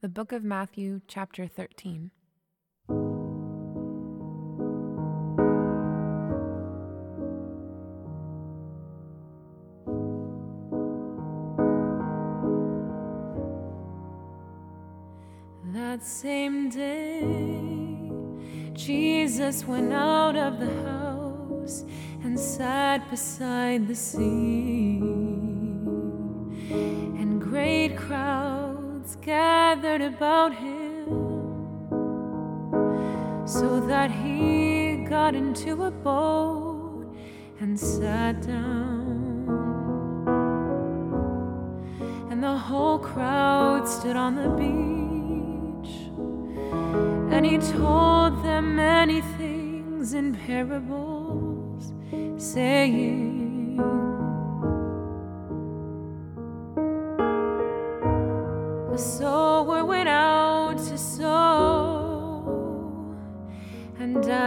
The Book of Matthew, chapter 13. That same day, Jesus went out of the house and sat beside the sea. And great crowds gathered about him, so that he got into a boat and sat down. And the whole crowd stood on the beach. And he told them many things in parables, saying,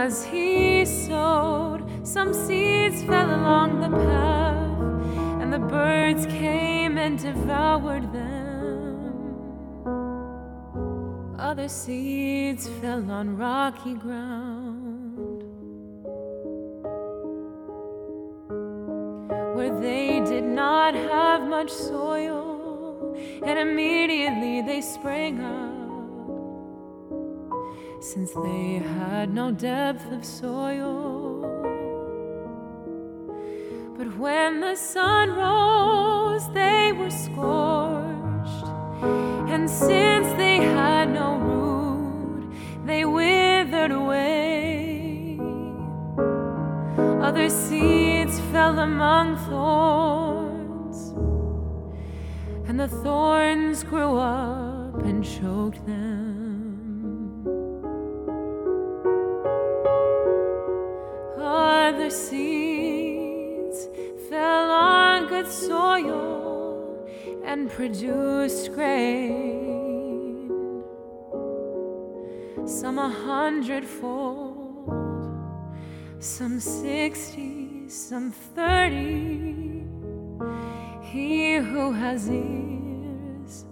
as he sowed, some seeds fell along the path, and the birds came and devoured them. Other seeds fell on rocky ground. Where they did not have much soil, and immediately they sprang up since they had no depth of soil. But when the sun rose, they were scorched, and since they had no root, they withered away. Other seeds fell among thorns, and the thorns grew up and choked them. Other seeds fell on good soil and produced grain. Some a hundredfold, some sixty, some thirty. He who has ears,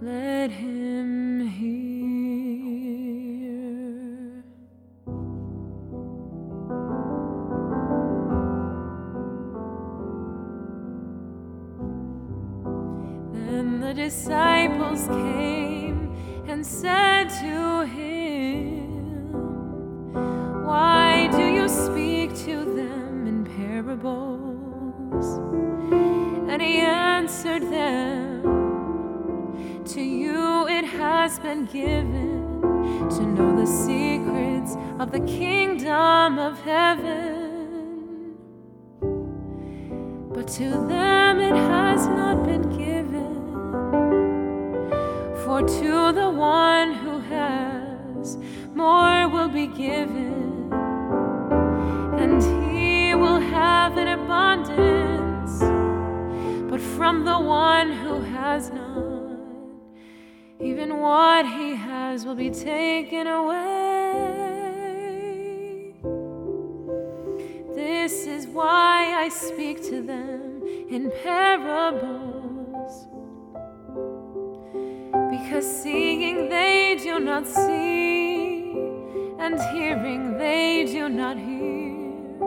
let him came and said to him, Why do you speak to them in parables? And he answered them, To you it has been given to know the secrets of the kingdom of heaven. But to them it has not been given. To the one who has, more will be given, and he will have an abundance. But from the one who has not, even what he has will be taken away. This is why I speak to them in parables. Because seeing they do not see, and hearing they do not hear,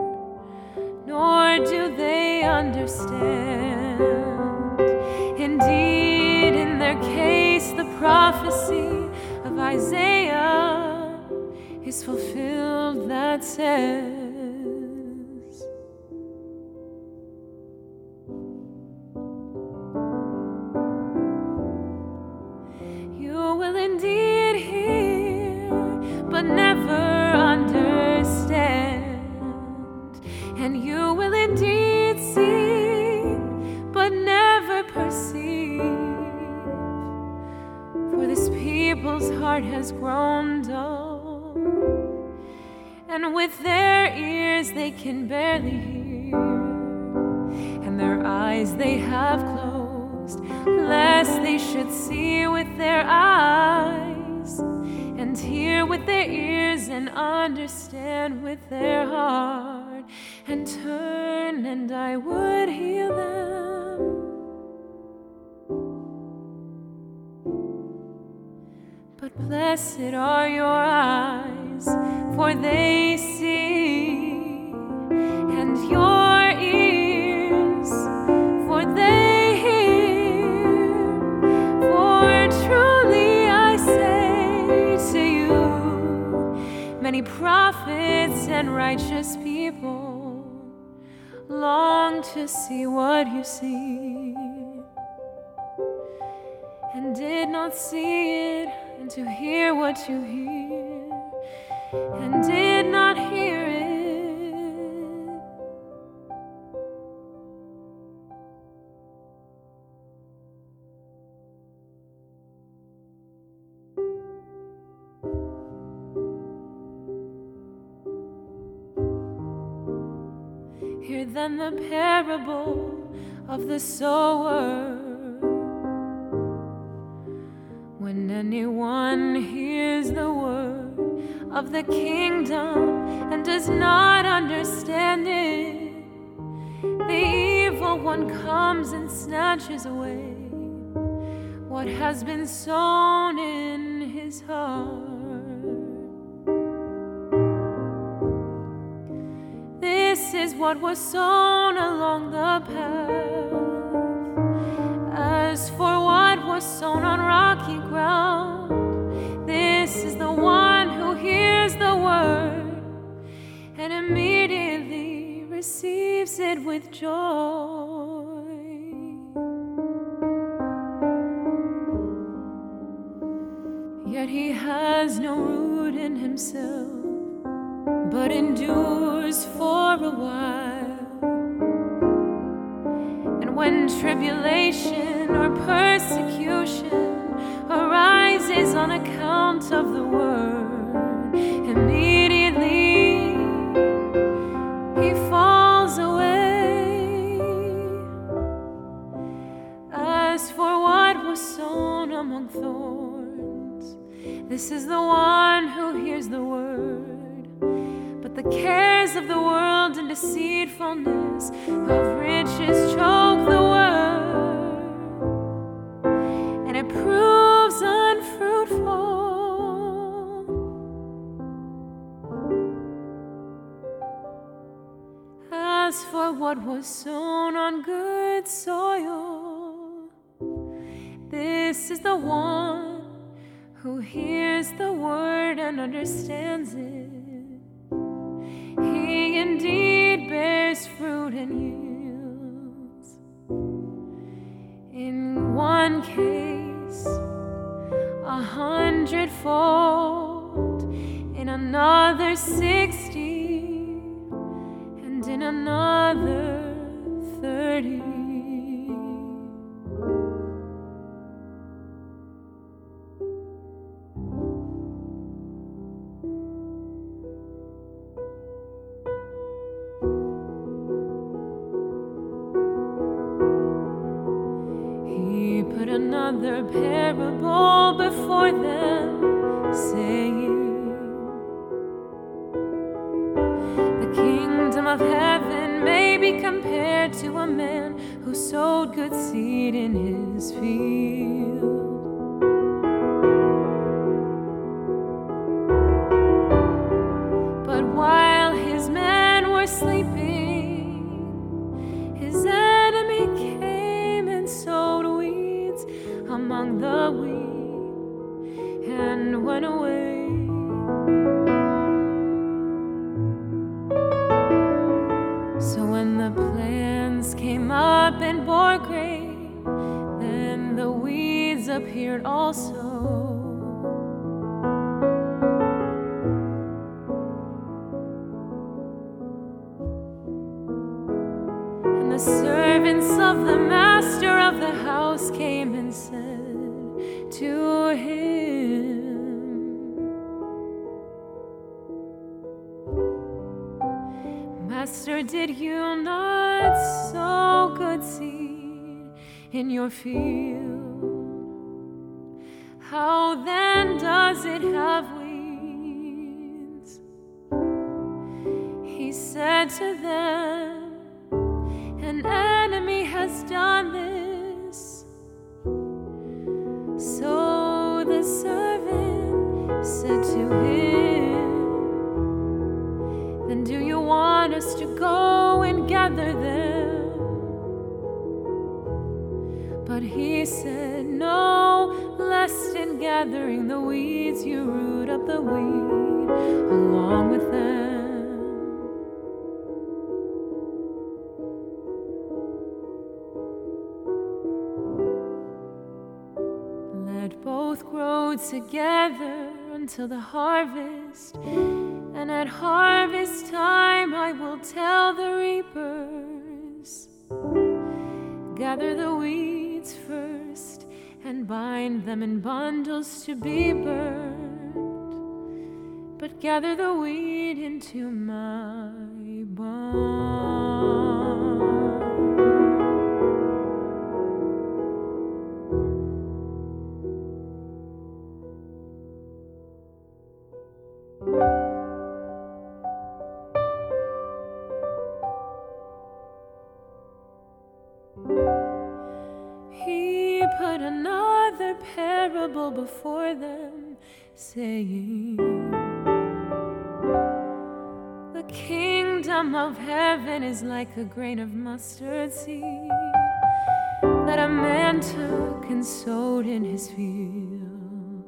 nor do they understand. Indeed, in their case, the prophecy of Isaiah is fulfilled that says, but never understand. And you will indeed see, but never perceive. For this people's heart has grown dull, and with their ears they can barely hear, and their eyes they have closed, lest they should see with their eyes, and hear with ears, and understand with their heart, and turn, and I would heal them. But blessed are your eyes, for they see, and righteous people long to see what you see, and did not see it and to hear what you hear and did not hear Hear then the parable of the sower. When anyone hears the word of the kingdom and does not understand it, the evil one comes and snatches away what has been sown in his heart. This is what was sown along the path. As for what was sown on rocky ground, this is the one who hears the word and immediately receives it with joy. Yet he has no root in himself, but endures for a while. And when tribulation or persecution arises on account of the word, immediately he falls away. As for what was sown among thorns, this is the one the cares of the world and deceitfulness of riches choke the word, and it proves unfruitful. As for what was sown on good soil, this is the one who hears the word and understands it. Indeed bears fruit and yields. In one case, a hundredfold, in another, sixty, and in another, thirty. Put another parable before them, saying, The kingdom of heaven may be compared to a man who sowed good seed in his field. Went away. So when the plants came up and bore grain, then the weeds appeared also. And the servants of the master of the house came and said did you not sow good seed in your field? How then does it have weeds? He said to them, An enemy has done this. So the servant said to him, go and gather them? But he said, No, lest in gathering the weeds you root up the weed along with them. Let both grow together until the harvest. And at harvest tell the reapers gather the weeds first and bind them in bundles to be burned. But gather the weed into my barn. Before them, saying, The kingdom of heaven is like a grain of mustard seed that a man took and sowed in his field.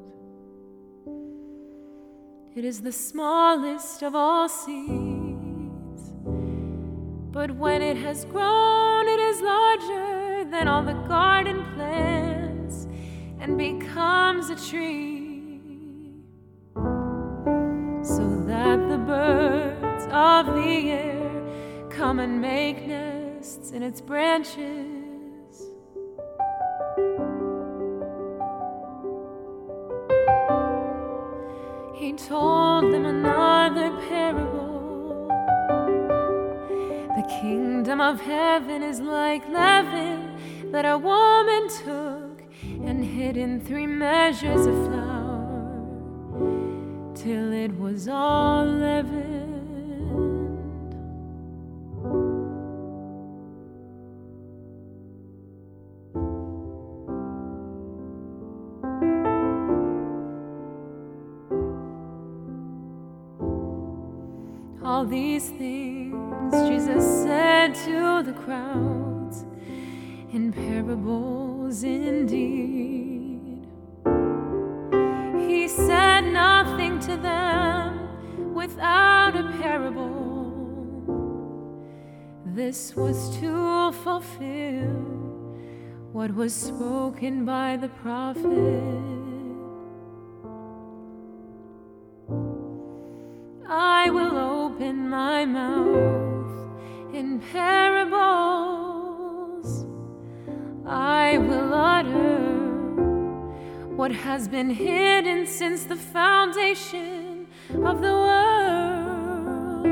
It is the smallest of all seeds, but when it has grown, it is larger than all the garden plants and becomes a tree, so that the birds of the air come and make nests in its branches. He told them another parable. The kingdom of heaven is like leaven that a woman took and hid in three measures of flour till it was all leavened. All these things Jesus said to the crowds in parables indeed. He said nothing to them without a parable. This was to fulfill what was spoken by the prophet. I will open my mouth in parables. I will utter what has been hidden since the foundation of the world.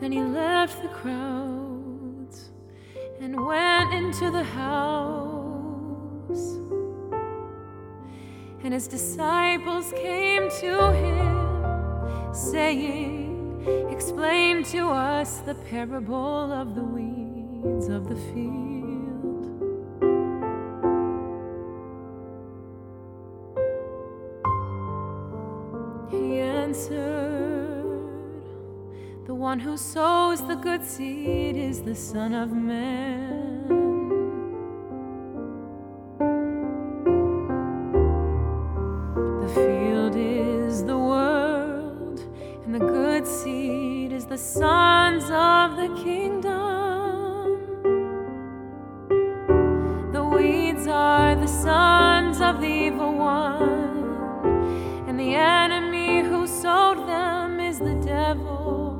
Then he left the crowds and went into the house. And his disciples came to him, saying, Explain to us the parable of the weeds of the field. He answered, The one who sows the good seed is the Son of Man. The sons of the kingdom. The weeds are the sons of the evil one, and the enemy who sowed them is the devil.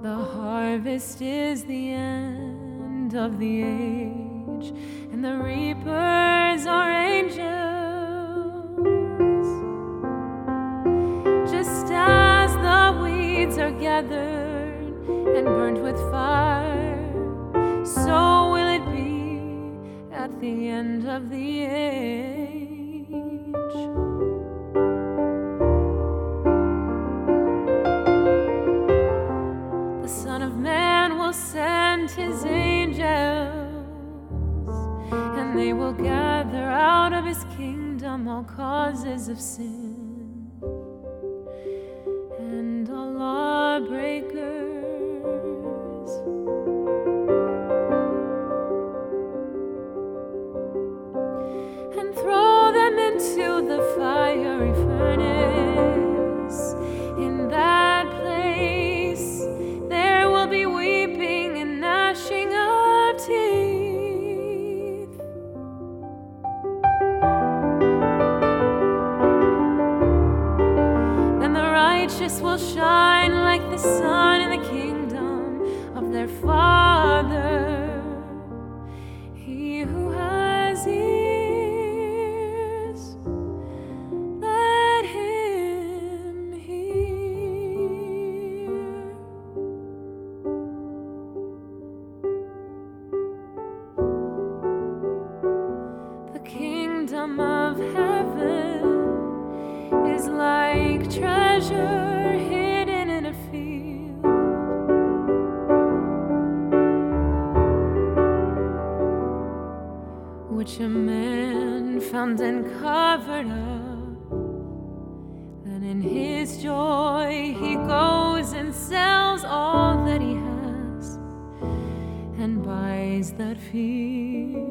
The harvest is the end of the age, and the reapers are gathered and burned with fire, so will it be at at the end of the age. The Son of Man will send his angels, and they will gather out of his kingdom all causes of sin the fiery furnace. Heaven is like treasure hidden in a field. which a man found and covered up. Then in his joy he goes and sells all that he has and buys that field.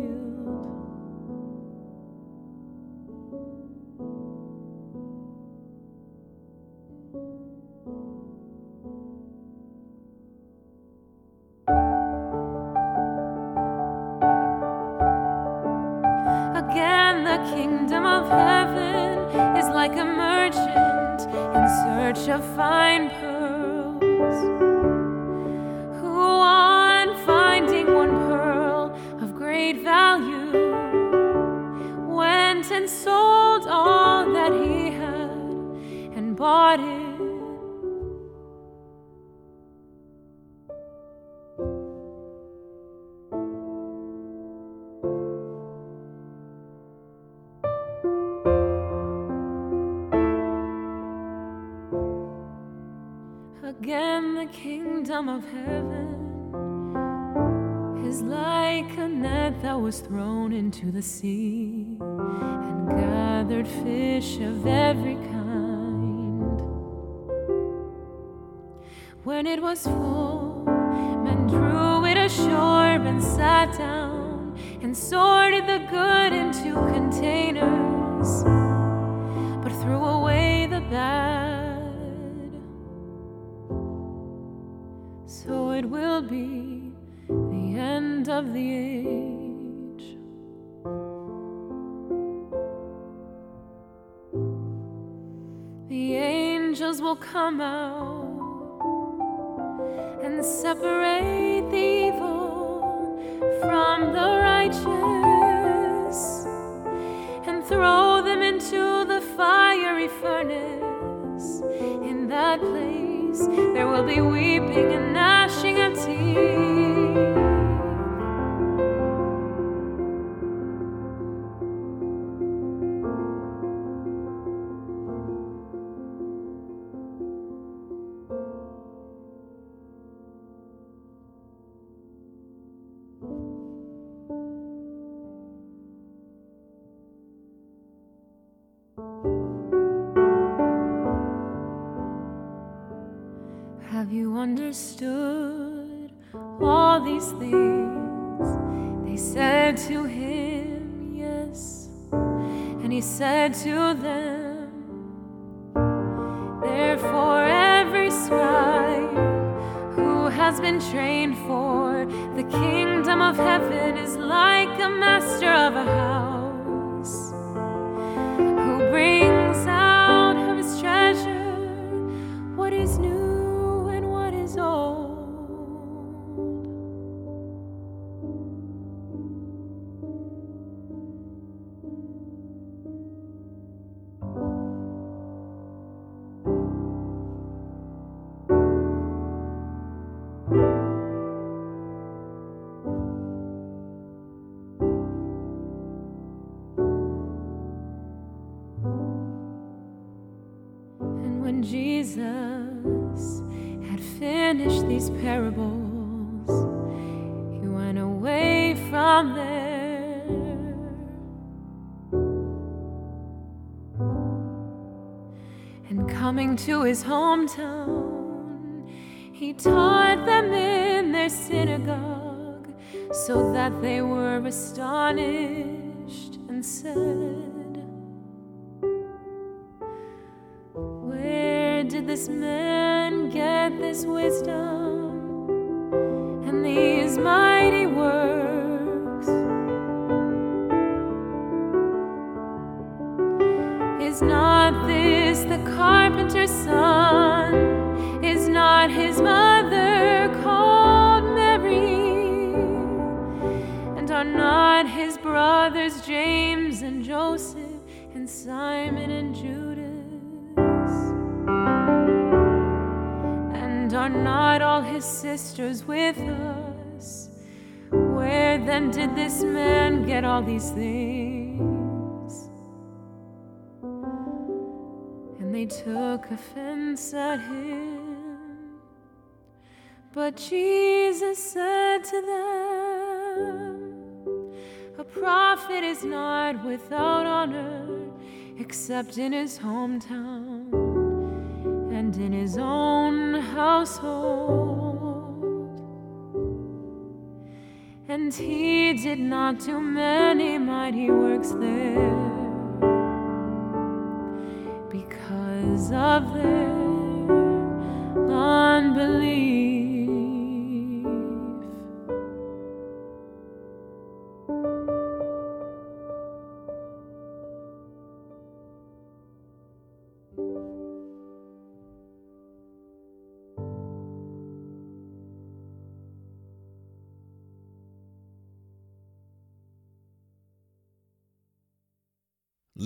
Kingdom of heaven is like a merchant in search of fine pearls, who, on finding one pearl of great value, went and sold all that he had and bought it. Again, the kingdom of heaven is like a net that was thrown into the sea and gathered fish of every kind. When it was full, men drew it ashore and sat down and sorted the good into containers, but threw away the bad. Be the end of the age. The angels will come out and separate the evil from the righteous and throw them into the fiery furnace. In that place, there will be weeping and gnashing. Have you understood all these things? They said to him, Yes. And he said to them, Therefore, every scribe who has been trained for the kingdom of heaven is like a master of a house to his hometown, he taught them in their synagogue, so that they were astonished and said, Where did this man get this wisdom and these mighty works? Is not this carpenter's son? Is not his mother called Mary? And are not his brothers James and Joseph and Simon and Judas? And are not all his sisters with us? Where then did this man get all these things? Took offense at him. But Jesus said to them, A prophet is not without honor except in his hometown and in his own household. And he did not do many mighty works there because of their